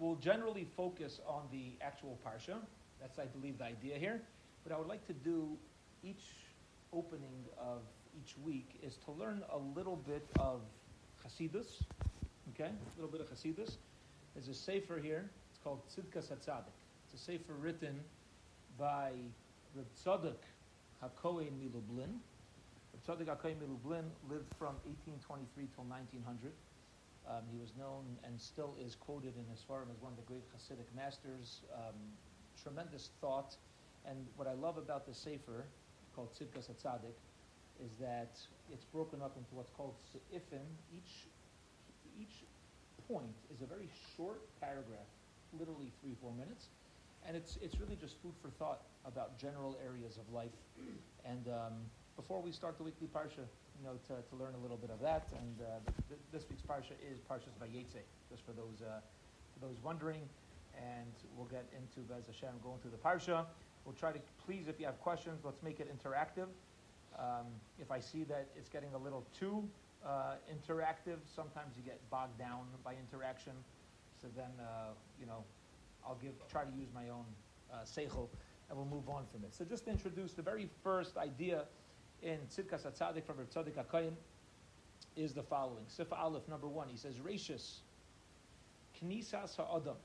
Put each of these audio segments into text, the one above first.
we'll generally focus on the actual parsha. That's, I believe, the idea here. But I would like to do each opening of each week is to learn a little bit of Hasidus. Okay, a little bit of Hasidus. There's a sefer here. It's called Tzidkas Hatzadik. It's a sefer written by Reb Tzadok HaKohen Milublin. Reb Tzadok HaKohen Milublin lived from 1823 till 1900. Um, he was known and still is quoted in his forum as one of the great Hasidic masters. Um, tremendous thought. And what I love about the Sefer, called Tzidkas Hatzadik, is that it's broken up into what's called Se'ifim. Each, each point is a very short paragraph, literally three, four minutes. And it's, it's really just food for thought about general areas of life. And um, before we start the weekly parsha, you know, to, to learn a little bit of that. And uh, th- this week's parsha is Parshas Vayetze, just for those uh, for those wondering. And we'll get into Bez Hashem going through the parsha. We'll try to please, if you have questions, let's make it interactive. Um, if I see that it's getting a little too uh, interactive, sometimes you get bogged down by interaction. So then, uh, you know, I'll give try to use my own uh, seichel, and we'll move on from it. So just to introduce the very first idea in Tzidkas Hatzadik from Rav Tzadok HaKohen is the following. Sifa Aleph, number one, he says, Rashis, Knisas Ha'adam,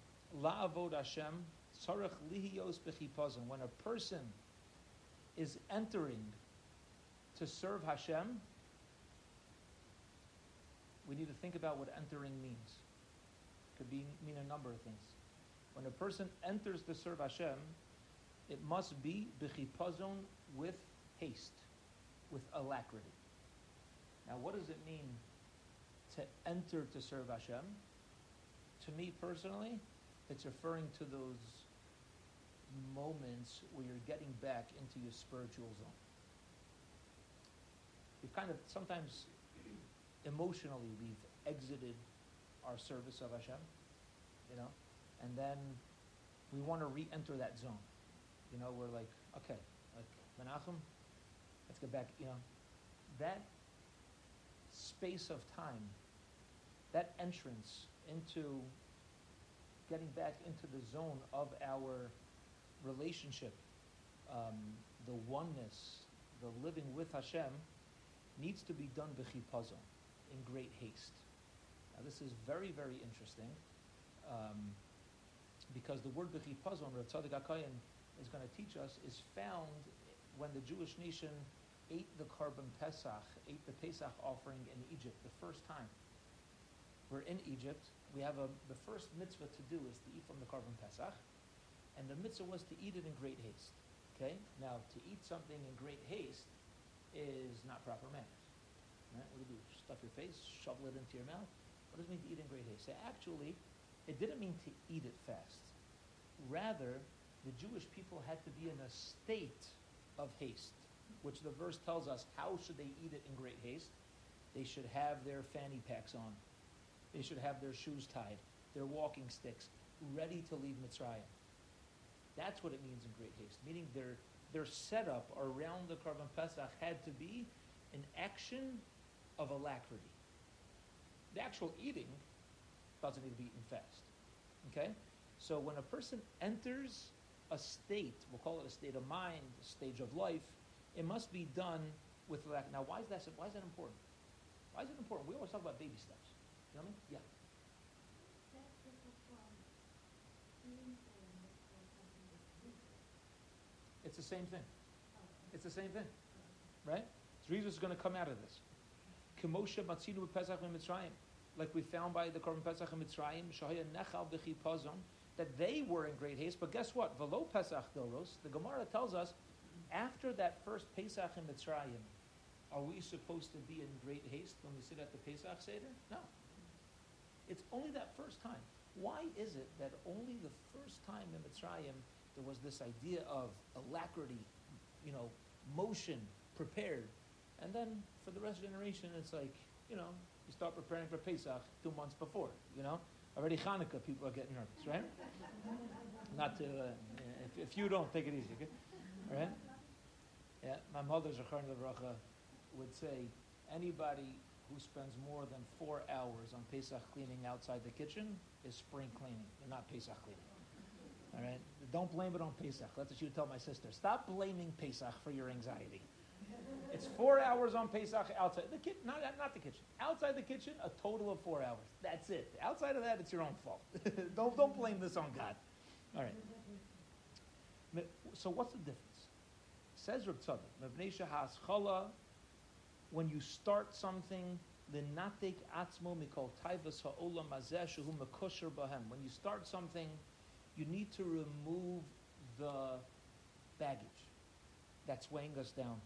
La'avod Hashem, Tzarech Lihiyos B'chipazon. When a person is entering to serve Hashem, we need to think about what entering means. It could be, mean a number of things. When a person enters to serve Hashem, it must be b'chipazon with haste with alacrity. Now, what does it mean to enter to serve Hashem? To me personally, it's referring to those moments where you're getting back into your spiritual zone. We've kind of sometimes emotionally we've exited our service of Hashem, you know, and then we want to re-enter that zone. You know, we're like, okay, like Menachem, let's go back, you know, that space of time, that entrance into getting back into the zone of our relationship, um, the oneness, the living with Hashem, needs to be done b'chipazon, in great haste. Now this is very, very interesting, um, because the word b'chipazon, Rav Tzadok is going to teach us, is found when the Jewish nation ate the Korban Pesach, ate the Pesach offering in Egypt the first time. We're in Egypt. We have a, the first mitzvah to do is to eat from the Korban Pesach, and the mitzvah was to eat it in great haste. Okay? Now, to eat something in great haste is not proper manners. Right? What do you do? Stuff your face, shovel it into your mouth? What does it mean to eat in great haste? So actually, it didn't mean to eat it fast. Rather, the Jewish people had to be in a state of haste which the verse tells us how should they eat it in great haste? They should have their fanny packs on. They should have their shoes tied, their walking sticks, ready to leave Mitzrayim. That's what it means in great haste, meaning their, their setup around the Korban Pesach had to be an action of alacrity. The actual eating doesn't need to be eaten fast. Okay? So when a person enters a state, we'll call it a state of mind, a stage of life, it must be done with lack. Now, why is that? Why is that important? Why is it important? We always talk about baby steps. You know what I mean? Yeah. It's the same thing. It's the same thing, right? Jesus is going to come out of this. Kemoshe matzinu like we found by the Korban Pesach in Mitzrayim, Shahaya Nechal that they were in great haste. But guess what? Velo Pesach Doros. The Gemara tells us after that first Pesach in Mitzrayim, are we supposed to be in great haste when we sit at the Pesach Seder? No. It's only that first time. Why is it that only the first time in Mitzrayim there was this idea of alacrity, you know, motion, prepared, and then for the rest of the generation, it's like, you know, you start preparing for Pesach two months before, you know? Already Hanukkah, people are getting nervous, right? Not to, uh, if, if you don't, take it easy, okay? All right? Yeah, my mother, Zachar Levracha, would say, anybody who spends more than four hours on Pesach cleaning outside the kitchen is spring cleaning, not Pesach cleaning. All right? Don't blame it on Pesach. That's what you would tell my sister. Stop blaming Pesach for your anxiety. It's four hours on Pesach outside the kitchen, not, not the kitchen. Outside the kitchen, a total of four hours. That's it. Outside of that, it's your own fault. don't, don't blame this on God. All right. So what's the difference? Says Reb Tzadok, when you start something, the natek atzmo mikol taivas ha'olam hazeh shehu mekosher bahem. When you start something, you need to remove the baggage that's weighing us down.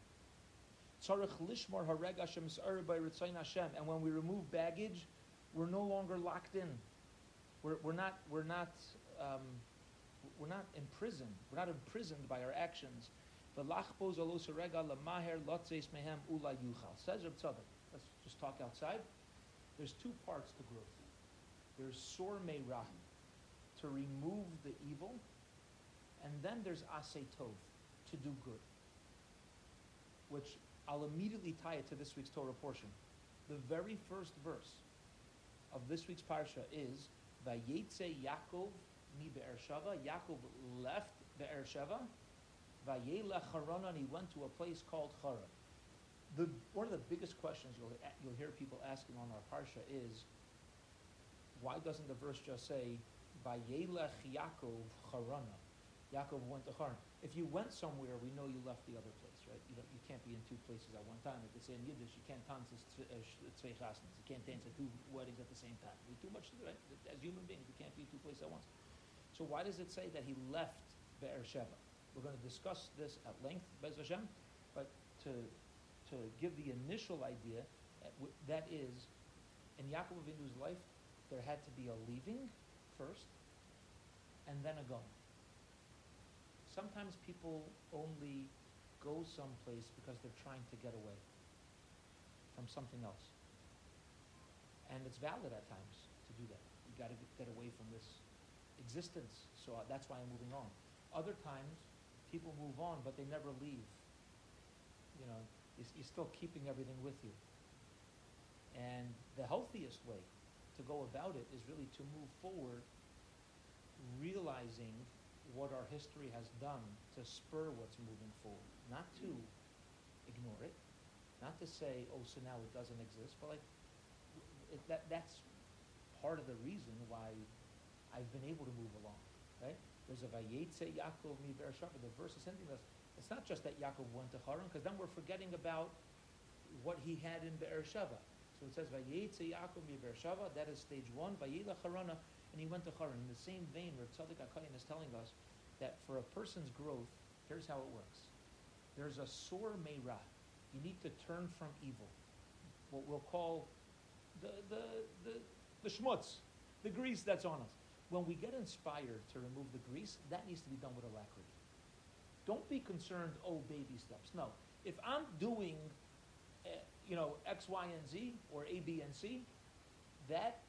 Tzarech lishmor hareg Hashem by ritzayin Hashem. And when we remove baggage, we're no longer locked in. We're, we're not, we're not, um, we're not imprisoned. We're not imprisoned by our actions. V'lachboz alos harega lamaher lotzeis mehem ula yuchal. Says Reb Tzadok. Let's just talk outside. There's two parts to growth. There's sor meirah, to remove the evil, and then there's asay tov, to do good. Which I'll immediately tie it to this week's Torah portion. The very first verse of this week's parsha is Vayetze Yaakov mi Be'er Sheva. Yaakov left Be'er Sheva. Vayelech Haran, and he went to a place called Haran. The, one of the biggest questions you'll, you'll hear people asking on our parsha is, why doesn't the verse just say, Vayelech Yaakov Harana? Yaakov went to Haran. If you went somewhere, we know you left the other place, right? You, you can't be in two places at one time. They say in Yiddish, you can't dance chasnas. You can't dance at two weddings at the same time. Too much, right? As human beings, we can't be in two places at once. So why does it say that he left Be'er Sheva? We're going to discuss this at length, Bez Hashem, but to, to give the initial idea, that is, in Yaakov Avinu's life, there had to be a leaving first, and then a going sometimes people only go someplace because they're trying to get away from something else. And it's valid at times to do that. You got to get away from this existence. So uh, that's why I'm moving on. Other times, people move on, but they never leave. You know, you're still keeping everything with you. And the healthiest way to go about it is really to move forward, realizing what our history has done to spur what's moving forward. Not to ignore it, not to say, oh, so now it doesn't exist, but like, it, that, that's part of the reason why I've been able to move along, right? There's a Vayetze Yaakov mi Beersheva. The verse is sending us. It's not just that Yaakov went to Haran, because then we're forgetting about what he had in Beersheva. So it says Vayetze Yaakov mi Beersheva. That is stage one. Vayela Harana and he went to Haran. In the same vein, where Tzadok HaKohen is telling us that for a person's growth, here's how it works. There's a sor meirah. You need to turn from evil. What we'll call the, the, the, the schmutz, the grease that's on us. When we get inspired to remove the grease, that needs to be done with alacrity. Don't be concerned, oh, baby steps. No. If I'm doing, uh, you know, X, Y, and Z, or A, B, and C, that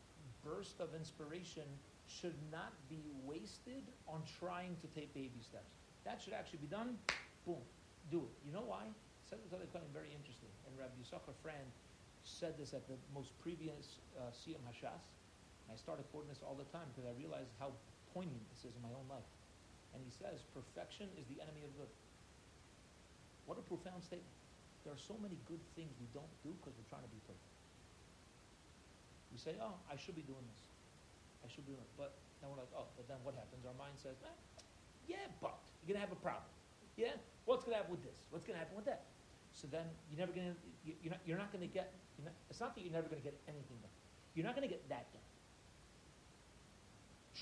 burst of inspiration should not be wasted on trying to take baby steps. That should actually be done. Boom, do it. You know why? Said claim very interesting. And Rabbi Yisachar Frand said this at the most previous uh, Siyum Hashas. I started quoting this all the time because I realized how poignant this is in my own life. And he says, perfection is the enemy of good. What a profound statement. There are so many good things we don't do because we're trying to be perfect. We say, oh, I should be doing this. I should be doing it. But then we're like, oh, but then what happens? Our mind says, eh, yeah, but you're going to have a problem. Yeah? What's going to happen with this? What's going to happen with that? So then you're never going to, you're not, you're not going to get, not, it's not that you're never going to get anything done. You're not going to get that done.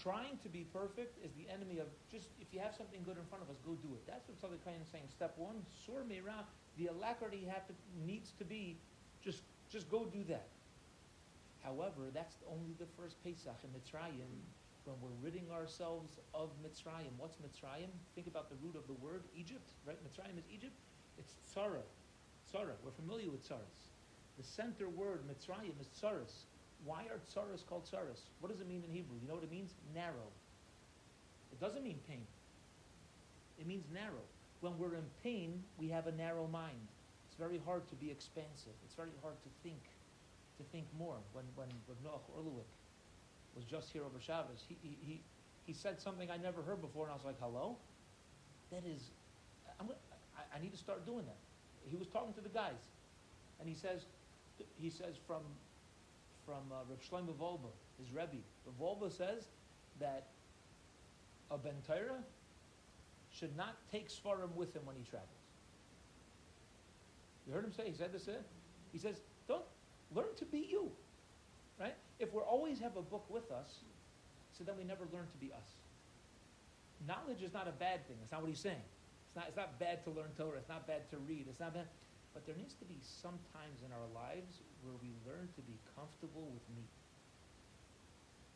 Trying to be perfect is the enemy of just, if you have something good in front of us, go do it. That's what Tzaddik Kain is saying. Step one, sur meirah, the alacrity have to, needs to be, just, just go do that. However, that's only the first Pesach in Mitzrayim when we're ridding ourselves of Mitzrayim. What's Mitzrayim? Think about the root of the word Egypt, right? Mitzrayim is Egypt. It's Tzara. Tzara. We're familiar with Tzaras. The center word Mitzrayim is Tzaras. Why are Tzaras called Tzaras? What does it mean in Hebrew? You know what it means? Narrow. It doesn't mean pain. It means narrow. When we're in pain, we have a narrow mind. It's very hard to be expansive. It's very hard to think to think more. When, when Rav Noach Orlowek was just here over Shabbos, he, he, he, he said something I never heard before, and I was like, hello? That is, I'm, I, I need to start doing that. He was talking to the guys, and he says, he says from, from uh, Rav Shlomo Wolbe, his Rebbe, Rav Wolbe says that a Ben Torah should not take Svarim with him when he travels. You heard him say, he said this, eh? He says, don't, learn to be you, right? If we always have a book with us, so then we never learn to be us. Knowledge is not a bad thing. That's not what he's saying. It's not, it's not bad to learn Torah. It's not bad to read. It's not bad. But there needs to be some times in our lives where we learn to be comfortable with me.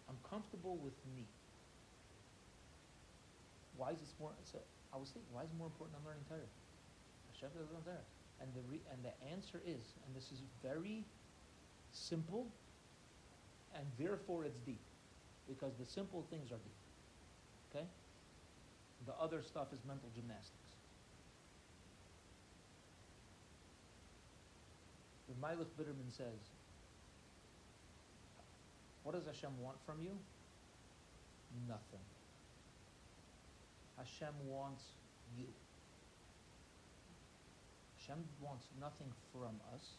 I'm comfortable with me. Why is this more? So I was thinking, why is it more important than learning Torah? Hashem does learn Torah, and the re, and the answer is, and this is very simple, and therefore it's deep, because the simple things are deep. Okay. The other stuff is mental gymnastics. The Meilech Biderman says, what does Hashem want from you? Nothing. Hashem wants you. Hashem wants nothing from us.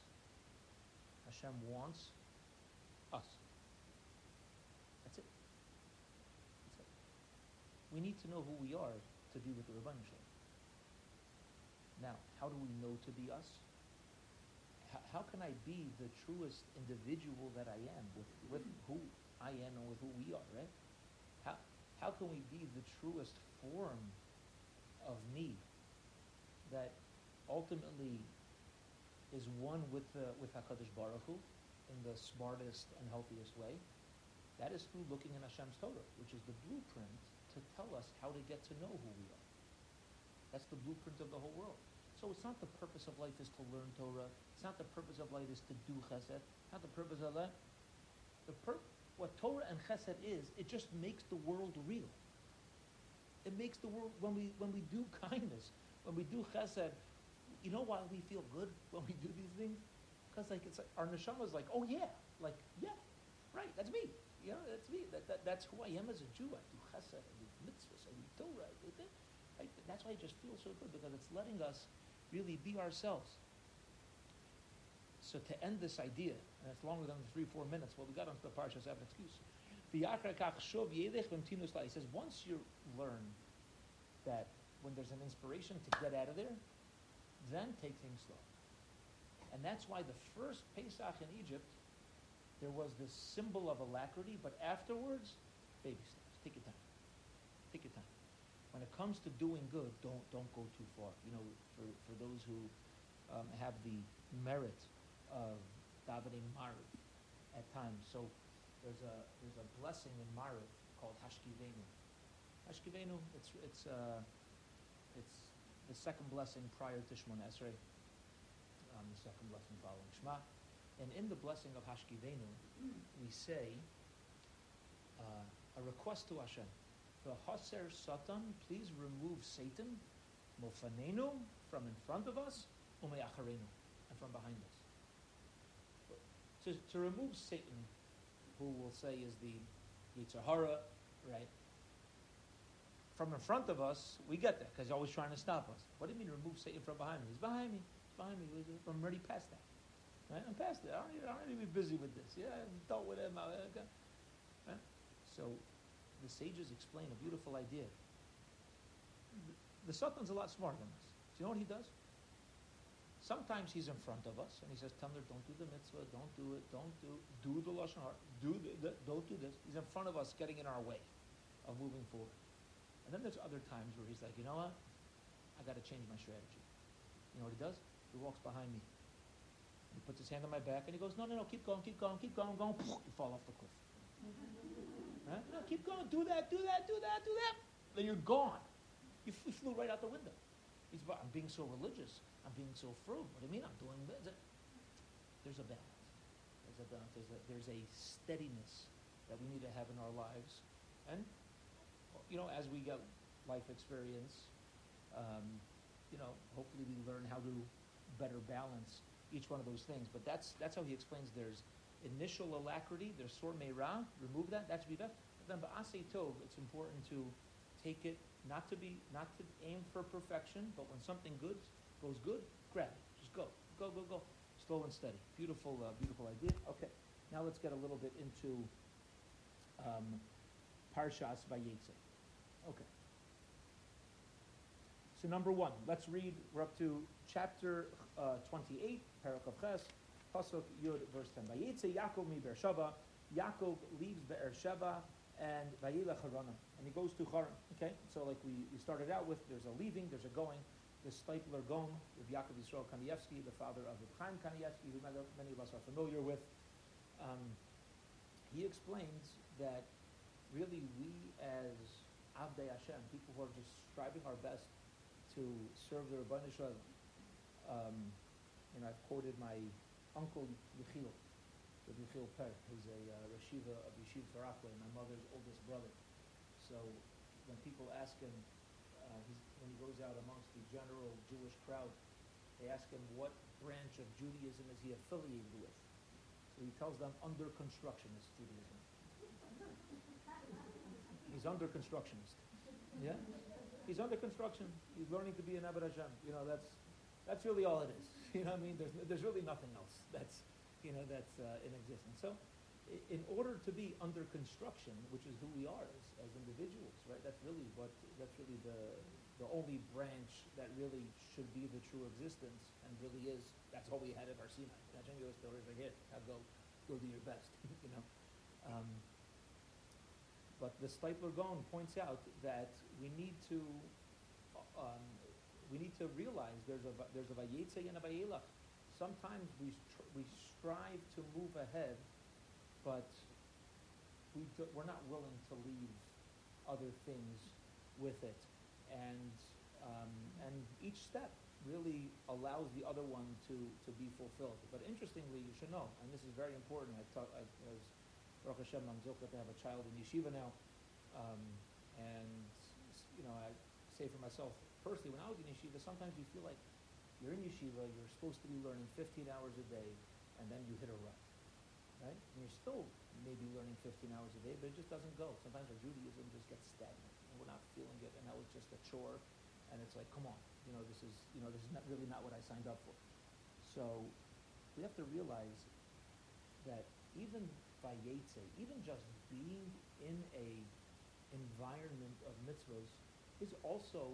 Hashem wants us. That's it. That's it. We need to know who we are to be with the Rabban Now, how do we know to be us? How, can I be the truest individual that I am with, with who I am and with who we are, right? How, how can we be the truest form of me that ultimately is one with, uh, with HaKadosh Baruch Hu in the smartest and healthiest way? That is through looking in Hashem's Torah, which is the blueprint to tell us how to get to know who we are. That's the blueprint of the whole world. So it's not the purpose of life is to learn Torah. It's not the purpose of life is to do chesed. Not the purpose of that. The pur- what Torah and chesed is, it just makes the world real. It makes the world when we when we do kindness, when we do chesed. You know why we feel good when we do these things? Because like it's like our neshama is like, oh yeah, like yeah, right, that's me. You know, that's me. That, that that's who I am as a Jew. I do chesed, I do mitzvahs, I do Torah. I do that. I, that's why it just feels so good because it's letting us really be ourselves. So to end this idea, and it's longer than three, four minutes, well, we got onto the parsha, so I have an excuse. He says, once you learn that when there's an inspiration to get out of there, then take things slow. And that's why the first Pesach in Egypt, there was this symbol of alacrity, but afterwards, baby steps. Take your time. Take your time. When it comes to doing good, don't don't go too far. You know, for, for those who um, have the merit of davening Mariv at times. So there's a there's a blessing in Mariv called Hashkivenu. Hashkivenu, it's it's uh, it's the second blessing prior to Shemoneh Esrei, um, the second blessing following Shema. And in the blessing of Hashkivenu, we say uh, a request to Hashem. The Haser Satan, please remove Satan, Mofanenu, from in front of us, Umeacharenu, and from behind us. To, to remove Satan, who we'll say is the Yetzer Hara, right? From in front of us, we get that because he's always trying to stop us. What do you mean remove Satan from behind me? He's behind me. He's behind me. I'm already past that. Right? I'm past it. I don't, I don't be busy with this. Yeah, I've dealt with. I- okay. Right? So the sages explain a beautiful idea. The Satan's a lot smarter than us. Do you know what he does? Sometimes he's in front of us and he says, Tamler, don't do the mitzvah, don't do it, don't do do the Lashon Hara, do the, the, don't do this. He's in front of us getting in our way of moving forward. And then there's other times where he's like, you know what? I got to change my strategy. You know what he does? He walks behind me. He puts his hand on my back and he goes, no, no, no, keep going, keep going, keep going, going. You fall off the cliff. No, keep going, do that, do that, do that, do that. Then you're gone. You, you flew right out the window. He's, "But I'm being so religious. I'm being so frugal. What do you mean? I'm doing this. There's a balance. There's a balance. There's a, there's a steadiness that we need to have in our lives. And, you know, as we get life experience, um, you know, hopefully we learn how to better balance each one of those things. But that's, that's how he explains there's, initial alacrity, their sor meira, remove that, that should be best. But then ba'asei tov, it's important to take it, not to be, not to aim for perfection, but when something good goes good, grab it, just go, go, go, go, slow and steady. Beautiful, uh, beautiful idea. Okay, now let's get a little bit into um, Parshas Vayetze. Okay. So number one, let's read. We're up to chapter uh, 28, Parak of Ches, Pasuk Yud, verse 10. Vayetze Yaakov mi Beersheba. Yaakov leaves Beersheba and Vayelech Haranah, and he goes to Haran. Okay, so like we, we started out with, there's a leaving, there's a going. The Steipler Gaon of Yaakov Yisrael Kanievsky, the father of Chaim Kanievsky, who many of us are familiar with. Um, he explains that really we as Avdei Hashem, people who are just striving our best to serve the Rabban Yisrael, um, and I've quoted my uncle Yechiel, Rabbi Yechiel Perr, who's a uh, Rashiva of Yeshiva Tarakwe, my mother's oldest brother. So when people ask him, uh, he's, when he goes out amongst the general Jewish crowd, they ask him what branch of Judaism is he affiliated with. So he tells them under constructionist Judaism. He's under constructionist. Yeah? He's under construction. He's learning to be an Hashem. You know, that's, that's really all it is. You know what I mean? There's, there's really nothing else that's, you know, that's uh, in existence. So in order to be under construction, which is who we are as, as individuals, right? That's really what, that's really the, the only branch that really should be the true existence and really is, that's all we had at our Sinai. Hashem gave us the orders like, here, now go, go do your best, you know? Um, but the Steipler Gaon points out that we need to, uh, um, we need to realize there's a, there's a vayetze and a vayelach. Sometimes we, we strive to move ahead, but we do, we're not willing to leave other things with it. And, um, and each step really allows the other one to, to be fulfilled. But interestingly, you should know, and this is very important, I taught, I, as Baruch Hashem, I'm zilchet to have a child in yeshiva now, um, and, you know, I say for myself, personally, when I was in yeshiva, sometimes you feel like you're in yeshiva, you're supposed to be learning 15 hours a day, and then you hit a rut, right? And you're still maybe learning 15 hours a day, but it just doesn't go. Sometimes our Judaism just gets stagnant, and we're not feeling it, and now it's just a chore, and it's like, come on, you know, this is, you know, this is not really not what I signed up for. So we have to realize that even by vayetze, even just being in a environment of mitzvahs is also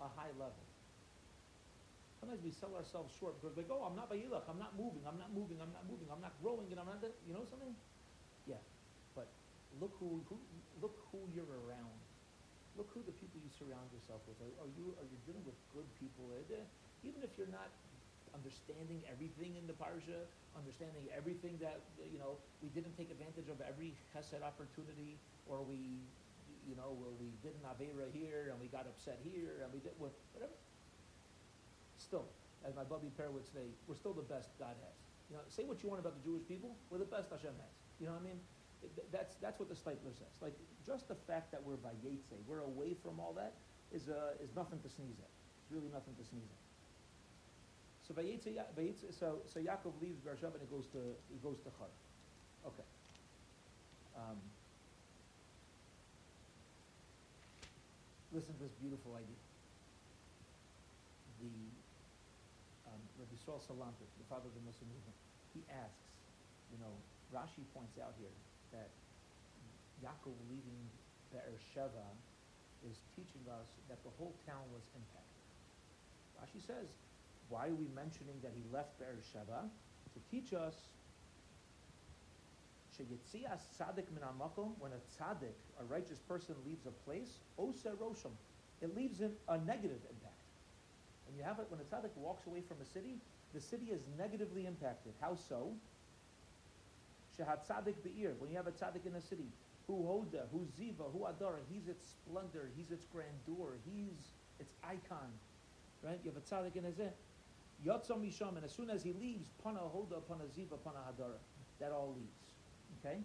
a high level. Sometimes we sell ourselves short because we go, oh, I'm not vayilach, I'm not moving, I'm not moving, I'm not moving, I'm not growing, and I'm not, you know something? Yeah, but look who, who look who you're around. Look who the people you surround yourself with. Are, are you are you dealing with good people? Are even if you're not understanding everything in the parsha, understanding everything that you know, we didn't take advantage of every chesed opportunity, or we, you know, well, we did an avera here and we got upset here and we did what- whatever. Still, as my buddy Perr would say, we're still the best God has. You know, say what you want about the Jewish people, we're the best Hashem has. You know what I mean? That's, that's what the Steipler says. Like, just the fact that we're vayetze, we're away from all that, is, uh, is nothing to sneeze at. It's really nothing to sneeze at. So vayetze, Ya- vayetze, so, so Yaakov leaves Beersheba and he goes to, he goes to Char. Okay. Um, listen to this beautiful idea. The um, Rabbi the father of the Mussar movement, he asks, you know, Rashi points out here that Yaakov leaving Beersheba is teaching us that the whole town was impacted. Rashi says, why are we mentioning that he left Beersheba? To teach us When a tzaddik, a righteous person, leaves a place, oser rosham, it leaves a negative impact. And you have it, when a tzaddik walks away from a city, the city is negatively impacted. How so? Shehat tzaddik be'ir, when you have a tzaddik in a city, who hoda, who ziva, who adara, he's its splendor, he's its grandeur, he's its icon, right? You have a tzaddik in a zeh. Yotzam misham, and as soon as he leaves, pana hoda, pana ziva, pana hadara, that all leaves. Okay?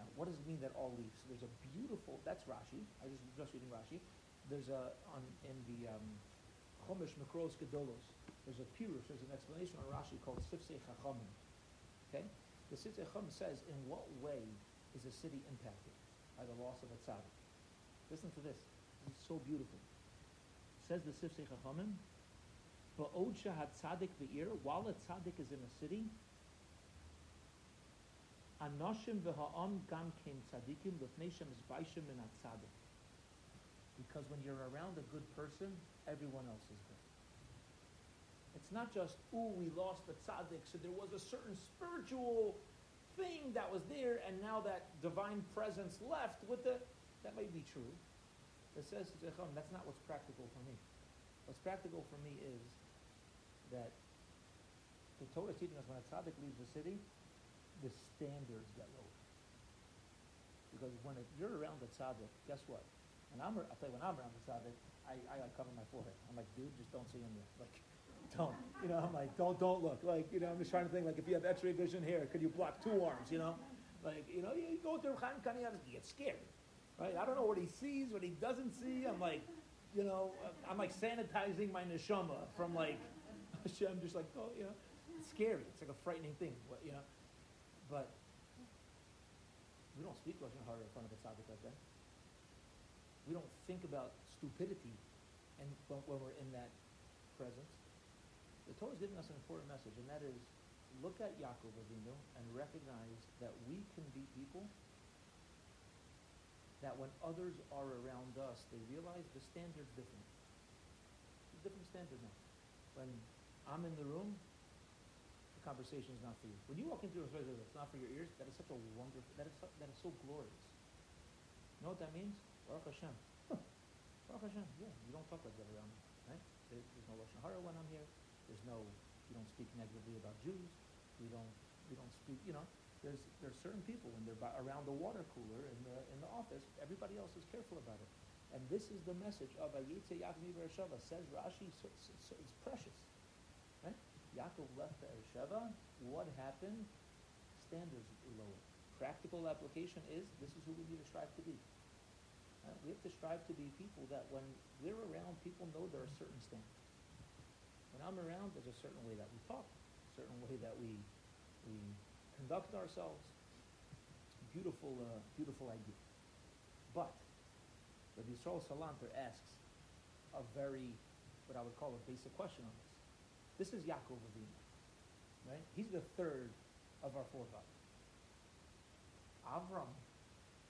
And what does it mean that all leaves? So there's a beautiful, that's Rashi, I just just reading Rashi. There's a, on, in the um, Chumash Mikros Gedolos, there's a pirush, there's an explanation on Rashi called Sifsei Chachamim. Okay? The Sitzei Chum says, in what way is a city impacted by the loss of a tzaddik? Listen to this. It's so beautiful. Says the Sifsei Chachamim, Ba'od shahad tzaddik while a tzaddik is in a city, Anoshim v'ha'am gam kein tzaddikim l'fnei shem zbaishim min tzaddik. Because when you're around a good person, everyone else is good. It's not just, ooh, we lost the tzaddik, so there was a certain spiritual thing that was there, and now that divine presence left with the, that may be true. It says, that's not what's practical for me. What's practical for me is that the Torah is teaching us when a tzaddik leaves the city, the standards get lower. Because when it, you're around the tzaddik, guess what? And I'm, I'll tell you, when I'm around the tzaddik, I, I gotta cover my forehead. I'm like, dude, just don't see him yet. Like, don't. You know, I'm like, don't, don't look. Like, you know, I'm just trying to think, like, if you have x-ray vision here, could you block two arms, you know? Like, you know, you go through Chaim Kaniyatas, you get scared. Right? I don't know what he sees, what he doesn't see. I'm like, you know, I'm like sanitizing my neshama from like, I'm just like, oh, you know, it's scary. It's like a frightening thing, you know. But we don't speak Lashon Hara in front of a tzaddik like that. We don't think about stupidity and when we're in that presence. The Torah is giving us an important message, and that is look at Yaakov Avinu and recognize that we can be people that when others are around us, they realize the standard's different. It's a different standard now. When I'm in the room, conversation is not for you. When you walk into a space, it's not for your ears. That is such a wonderful. That is that is so glorious. You know what that means? Baruch Hashem. Baruch Hashem. Yeah, you don't talk like that around me, right? There, there's no lashon hara when I'm here. There's no. You don't speak negatively about Jews. We don't. We don't speak. You know there's there's certain people when they're by, around the water cooler in the in the office, everybody else is careful about it. And this is the message of Ayetze Yaakov Beersheva. Says Rashi, so, so, so it's precious? Yaakov left Beersheva. What happened? Standards lower. Practical application is this is who we need to strive to be. Uh, we have to strive to be people that when we're around, people know there are certain standards. When I'm around, there's a certain way that we talk, a certain way that we we conduct ourselves. Beautiful, uh, beautiful idea. But Rabbi Yisrael Salanter asks a very, what I would call a basic question on this. This is Yaakov Avinu, right? He's the third of our forefathers. Avram,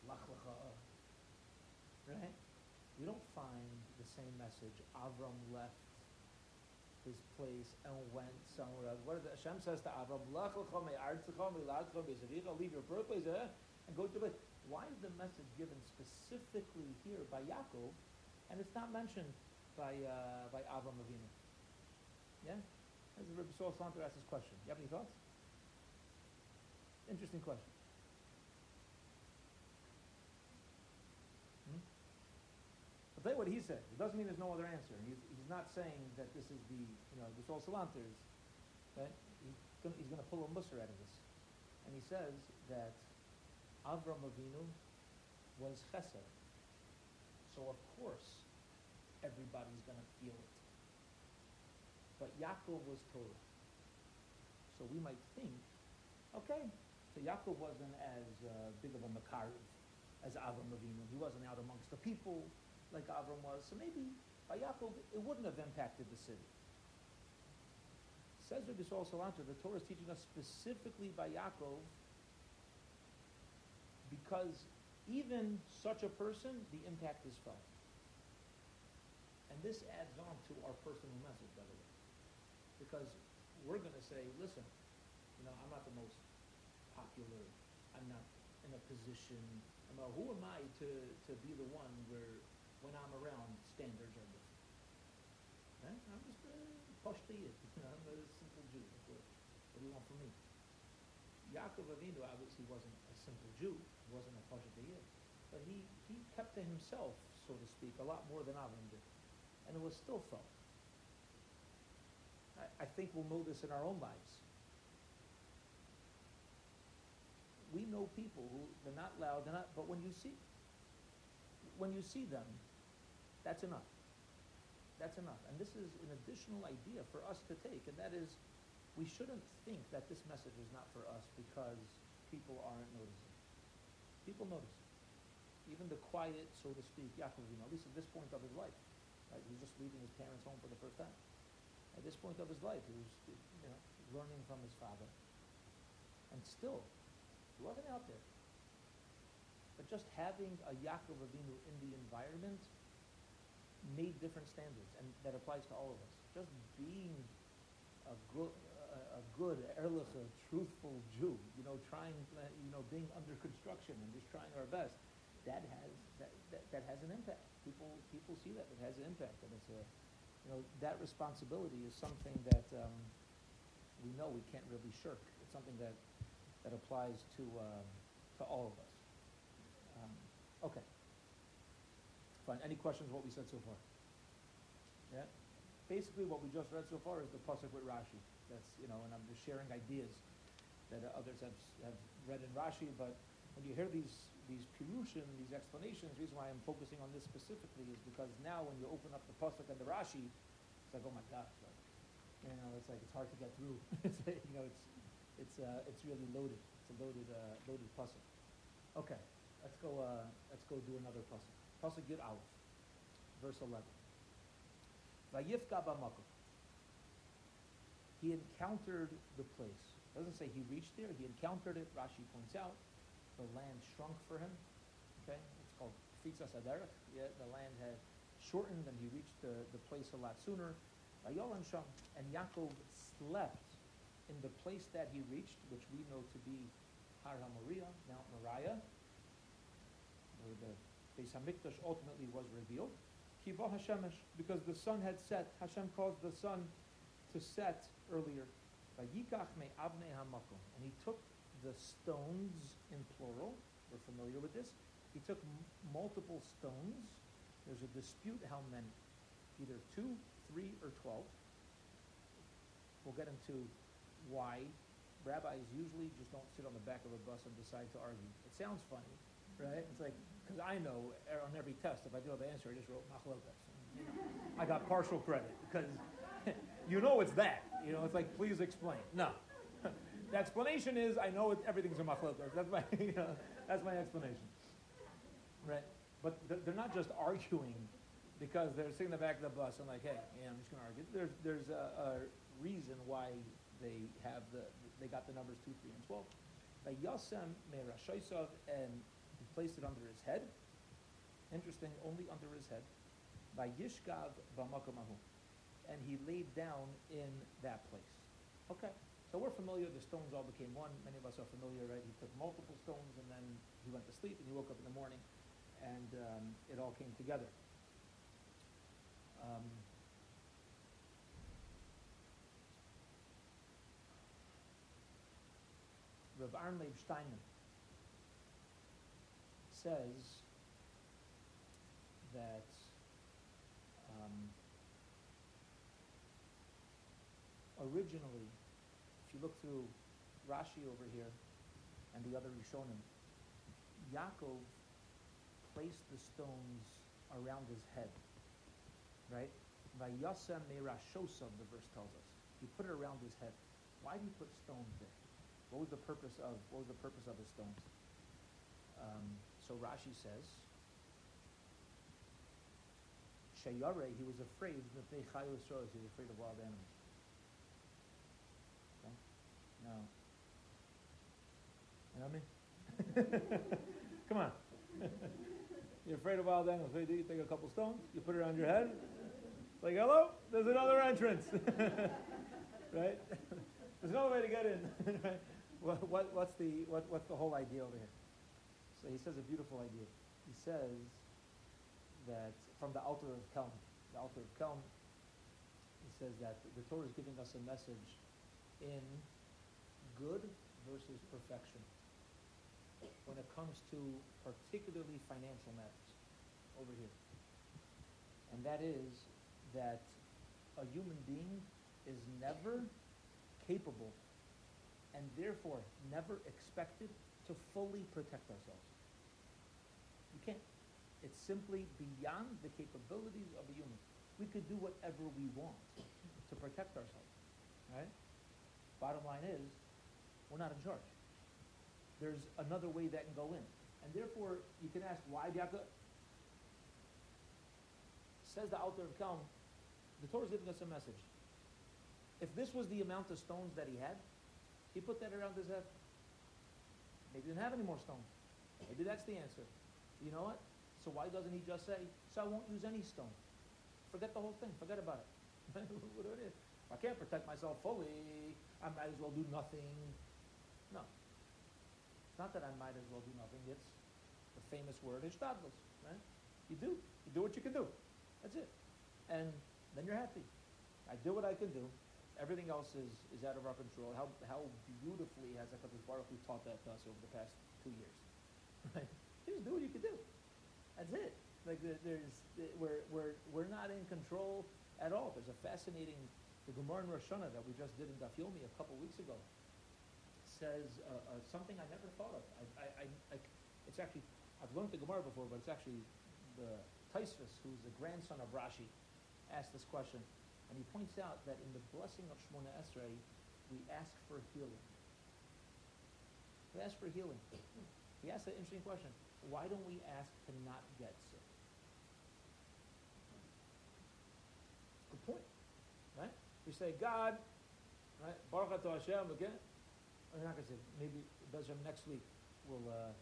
lach right? We don't find the same message. Avram left his place and went somewhere else. What does Hashem says to Avram, Lach leave your birthplace eh, and go to the. Why is the message given specifically here by Yaakov, and it's not mentioned by uh, by Avram Avinu? Yeah, as Rabbi Yisrael Salanter asked this question. You have any thoughts? Interesting question. Hmm? I'll tell you what he said. It doesn't mean there's no other answer. He's, he's not saying that this is the, you know, this all Salanter is, right? He's he's gonna pull a musser out of this. And he says that Avram Avinu was chesed. So of course, everybody's gonna feel it. But Yaakov was Torah. So we might think, okay, so Yaakov wasn't as uh, big of a Makariv as Avram Avinu. He wasn't out amongst the people like Avram was. So maybe by Yaakov, it wouldn't have impacted the city. Says Rabbi Yisrael Salanter, the Torah is teaching us specifically by Yaakov because even such a person, the impact is felt. And this adds on to our personal message, by the way. Because we're going to say, listen, you know, I'm not the most popular. I'm not in a position. I'm a, who am I to, to be the one where when I'm around, standards are different. Right? I'm just a pashti I'm a simple Jew. What, what do you want from me? Yaakov Avinu obviously wasn't a simple Jew, he wasn't a pashti but he, he kept to himself, so to speak, a lot more than Avram did. And it was still felt. I, think we'll know this in our own lives. We know people who, they're not loud, they're not, but when you see, when you see them, that's enough. That's enough. And this is an additional idea for us to take, and that is we shouldn't think that this message is not for us because people aren't noticing. People notice. Even the quiet, so to speak, Yaakov, you know, at least at this point of his life, right? He's just leaving his parents' home for the first time. At this point of his life, he was, you know, learning from his father. And still, he wasn't out there. But just having a Yaakov Avinu in the environment made different standards, and that applies to all of us. Just being a good, a, a good, ehrlich, truthful Jew, you know, trying, you know, being under construction and just trying our best, that has that, that, that has an impact. People people see that it has an impact, and it's a, you know, that responsibility is something that um, we know we can't really shirk. It's something that that applies to um, to all of us. Um, okay. Fine. Any questions what we said so far? Yeah? Basically, what we just read so far is the pasuk with Rashi. That's, you know, and I'm just sharing ideas that others have, have read in Rashi, but when you hear these, these pirushim, these explanations, the reason why I'm focusing on this specifically is because now when you open up the pasuk and the Rashi, it's like, oh my gosh, like, you know, it's like, it's hard to get through. it's, you know, it's, it's, uh, it's really loaded. It's a loaded, uh, loaded pasuk. Okay, let's go, uh, let's go do another pasuk. Pasuk Yud Aleph, verse 11. Vayifka b'makom. He encountered the place. It doesn't say he reached there. He encountered it. Rashi points out the land shrunk for him. Okay, it's called Fitzas Aderech. Yeah, the land had shortened, and he reached the, the place a lot sooner. And Yaakov slept in the place that he reached, which we know to be Har HaMoriah, Mount Moriah, where the Beis Hamikdash ultimately was revealed. Kiva Hashemesh, because the sun had set. Hashem caused the sun to set earlier. And he took the stones in plural. We're familiar with this. He took m- multiple stones. There's a dispute how many, either two, three, or twelve. We'll get into why rabbis usually just don't sit on the back of a bus and decide to argue. It sounds funny, right? It's like because I know er, on every test, if I do have an answer, I just wrote machlokas. I got partial credit because you know it's that. You know, it's like, please explain. No. The explanation is, I know it, everything's a machlokas. That's my, you know, that's my explanation. Right? But th- they're not just arguing because they're sitting in the back of the bus and like, hey, yeah, I'm just going to argue. There's, there's a, a reason why they have the, they got the numbers 2, 3, and 12. By Yasem Merashaisov and he placed it under his head. Interesting, only under his head. By Yishgav B'makamahu. And he laid down in that place. Okay, so we're familiar, the stones all became one. Many of us are familiar, right? He took multiple stones and then he went to sleep and he woke up in the morning and um, it all came together. Um, Rav Aharon Leib Steinman says that um, originally, look through Rashi over here and the other Rishonim, Yaakov placed the stones around his head, right? Vayasem merashosav, the verse tells us. He put it around his head. Why did he put stones there? What was the purpose of what was the purpose of his stones? Um, so Rashi says, Sheyare, he was afraid he was afraid of wild animals. No. You know what I mean? Come on. You're afraid of wild animals. What do you do? You take a couple stones, you put it around your head. It's like, hello, there's another entrance. right? there's no way to get in. right? What, what, what's, the, what, what's the whole idea over here? So he says a beautiful idea. He says that from the Alter of Kelm, the Alter of Kelm, he says that the Torah is giving us a message in good versus perfection when it comes to particularly financial matters over here. And that is that a human being is never capable and therefore never expected to fully protect ourselves. You can't. It's simply beyond the capabilities of a human. We could do whatever we want to protect ourselves, right? Bottom line is, we're not in charge. There's another way that can go in. And therefore, you can ask, why Yaakov? Says the Alter of Kelm, the Torah is giving us a message. If this was the amount of stones that he had, he put that around his head. Maybe he didn't have any more stones. Maybe that's the answer. You know what? So why doesn't he just say, so I won't use any stone? Forget the whole thing. Forget about it. what it is. I can't protect myself fully, I might as well do nothing. No. It's not that I might as well do nothing. It's the famous word, ishtadlus, right? You do. You do what you can do. That's it. And then you're happy. I do what I can do. Everything else is, is out of our control. How, how beautifully has HaKadosh Baruch Hu taught that to us over the past two years. Right? You just do what you can do. That's it. Like there- there's, we're, we're, we're not in control at all. There's a fascinating, the Gemara in Rosh Hashanah that we just did in Daf Yomi a couple weeks ago says uh, uh, something I never thought of. I, I, I, I, it's actually, I've learned the Gemara before, but it's actually the Tosfos, who's the grandson of Rashi, asked this question. And he points out that in the blessing of Shemoneh Esrei, we ask for healing. We ask for healing. He asked an interesting question. Why don't we ask to not get sick? Good point, right? We say, God, right? Baruch Hashem again. I'm not going to say, maybe next week we'll, uh,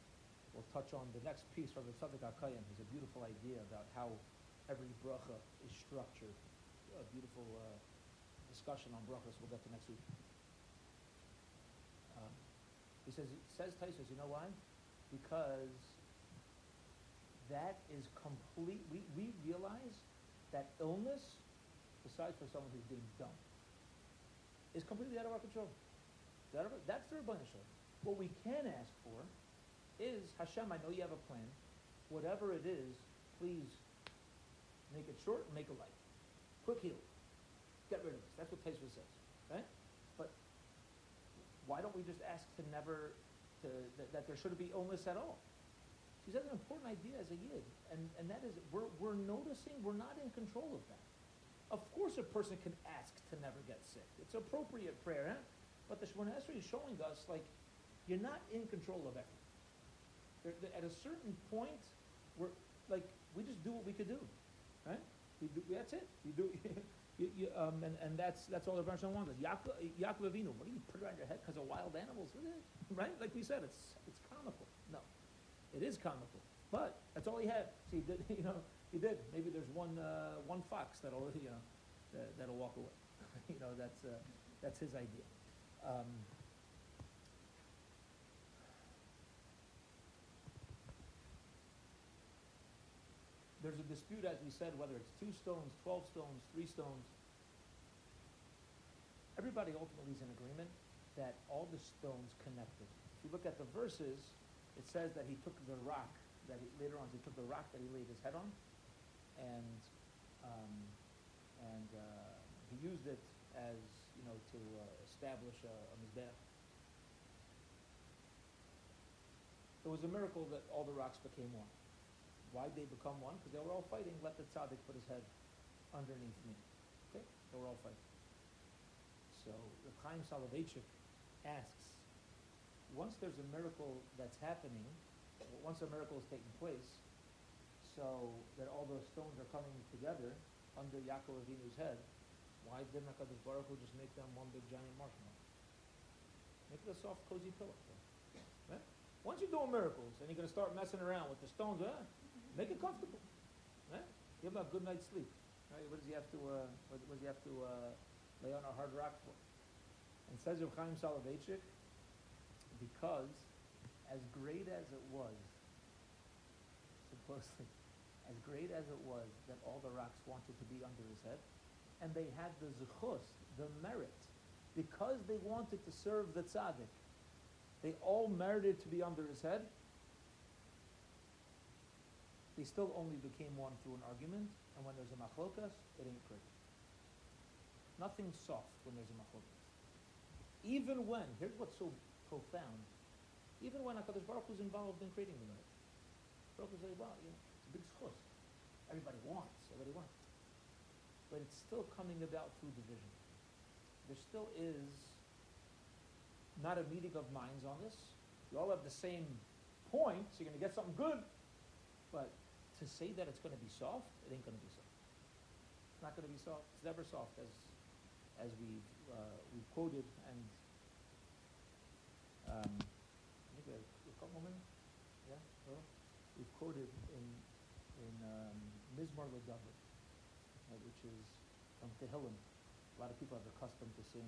we'll touch on the next piece from the Tzadok HaKohen. Has a beautiful idea about how every bracha is structured. A beautiful uh, discussion on brachas we'll get to next week. Um, he says, says you know why? Because that is complete, we, we realize that illness, besides for someone who's being dumb, is completely out of our control. It's out of our- That's the Shalom. What we can ask for is, Hashem, I know you have a plan. Whatever it is, please make it short and make it light. Quick heal. Get rid of this. That's what Tosfos says, right? But why don't we just ask to never, to, that, that there shouldn't be illness at all? She says an important idea as a yid, and, and that is we're, we're noticing we're not in control of that. Of course, a person can ask to never get sick. It's appropriate prayer, huh? But the Shemoneh Esrei is showing us like you're not in control of everything. There, there- at a certain point, we're like we just do what we could do, right? We do, that's it. You do, you, you, um, and, and that's that's all the Shalom wants. Yaakov, Yaakov Avinu, what do you put around your head because of wild animals? Right? Like we said, it's it's comical. No, it is comical. But that's all he had. So he did, you know, he did. Maybe there's one uh, one fox that'll you know that, that'll walk away. you know, that's uh, that's his idea. Um, there's a dispute, as we said, whether it's two stones, twelve stones, three stones. Everybody ultimately is in agreement that all the stones connected. If you look at the verses, it says that he took the rock that he, later on he took the rock that he laid his head on, and um, and uh, he used it as you know to uh, establish a, a mizbeach. It was a miracle that all the rocks became one. Why did they become one? Because they were all fighting. Let the tzaddik put his head underneath me. Okay, they were all fighting. So the Chaim Soloveitchik asks, once there's a miracle that's happening, once a miracle is taking place, so that all those stones are coming together under Yaakov Avinu's head, why didn't HaKadosh Baruch Hu just make them one big giant marshmallow? Make it a soft, cozy pillow. Right? Once you're doing miracles and you're going to start messing around with the stones, uh, make it comfortable. Right? Give him a good night's sleep. Right? What does he have to? Uh, what, what does he have to uh, lay on a hard rock for? And says Reb Chaim Soloveitchik, because as great as it was, supposedly, as great as it was that all the rocks wanted to be under his head, and they had the zechus, the merit, because they wanted to serve the tzaddik, they all merited to be under his head. They still only became one through an argument, and when there's a machlokas, it ain't pretty. Nothing soft when there's a machlokas. Even when, here's what's so profound, even when HaKadosh Baruch is involved in creating the marriage. Baruch Hu says, well, you know, it's a big zechus. Everybody wants, everybody wants. But it's still coming about through division. There still is not a meeting of minds on this. You all have the same point, so you're going to get something good. But to say that it's going to be soft, it ain't going to be soft. It's not going to be soft. It's never soft, as as we've uh, we've quoted and um, I think we have a couple more minutes. Yeah, we've quoted in in um, Mizmor LeDavid, which is from Tehillim. A lot of people are accustomed to sing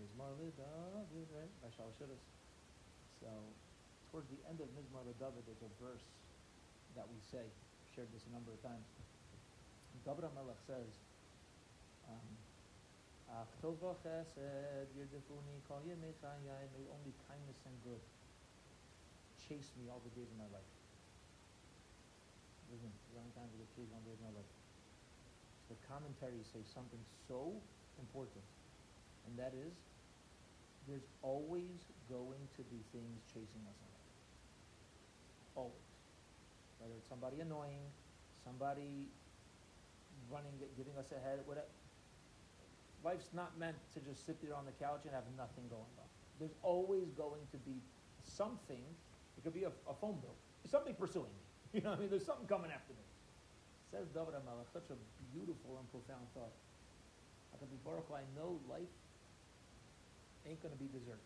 Mizmor LeDavid, right, by Shalshiras. So, towards the end of Mizmor LeDavid, there's a verse that we say. Shared this a number of times. David HaMelech says, um, may only kindness and good chase me all the days of my life. Listen, how many times we get chased all the days of my life? The commentaries say something so important, and that is, there's always going to be things chasing us. Always. Whether it's somebody annoying, somebody running, giving us a head, whatever. Life's not meant to just sit there on the couch and have nothing going on. There's always going to be something. It could be a, a phone bill. Something pursuing me. You know what I mean? There's something coming after me. Says David HaMelech, such a beautiful and profound thought. HaKadosh Baruch Hu, I know life ain't going to be dessert.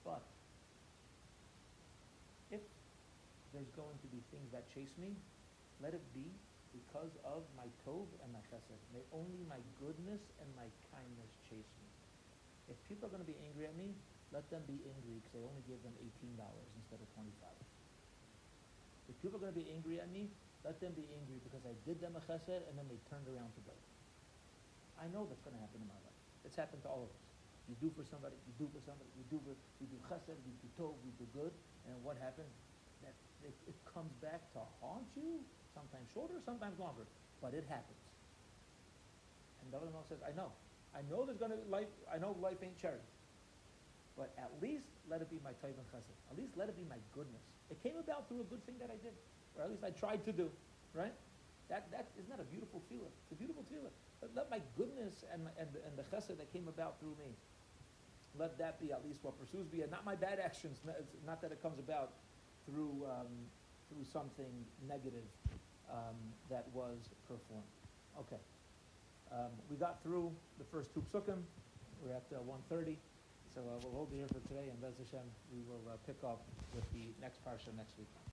But if there's going to be things that chase me, let it be because of my tov and my chesed. May only my goodness and my kindness chase me. If people are going to be angry at me, let them be angry because I only gave them $18 instead of 25 If people are going to be angry at me, let them be angry because I did them a chesed and then they turned around to break. I know that's going to happen in my life. It's happened to all of us. You do for somebody, you do for somebody, you do for, we do chesed, we do tov, we do good, and what happens? That it, it comes back to haunt you sometimes shorter, sometimes longer, but it happens. And David Melech says, I know. I know there's going to life. I know life ain't charity, but at least let it be my tov and chesed. At least let it be my goodness. It came about through a good thing that I did, or at least I tried to do. Right? That that isn't that a beautiful feeling? It's a beautiful feeling. Let, let my goodness and my, and, and the chesed that came about through me. Let that be at least what pursues me, and not my bad actions. Not that it comes about through um, through something negative um, that was performed. Okay. Um, we got through the first two psukim. We're at uh, 1.30. So uh, we'll hold here for today, and Bez Hashem, we will uh, pick up with the next parsha next week.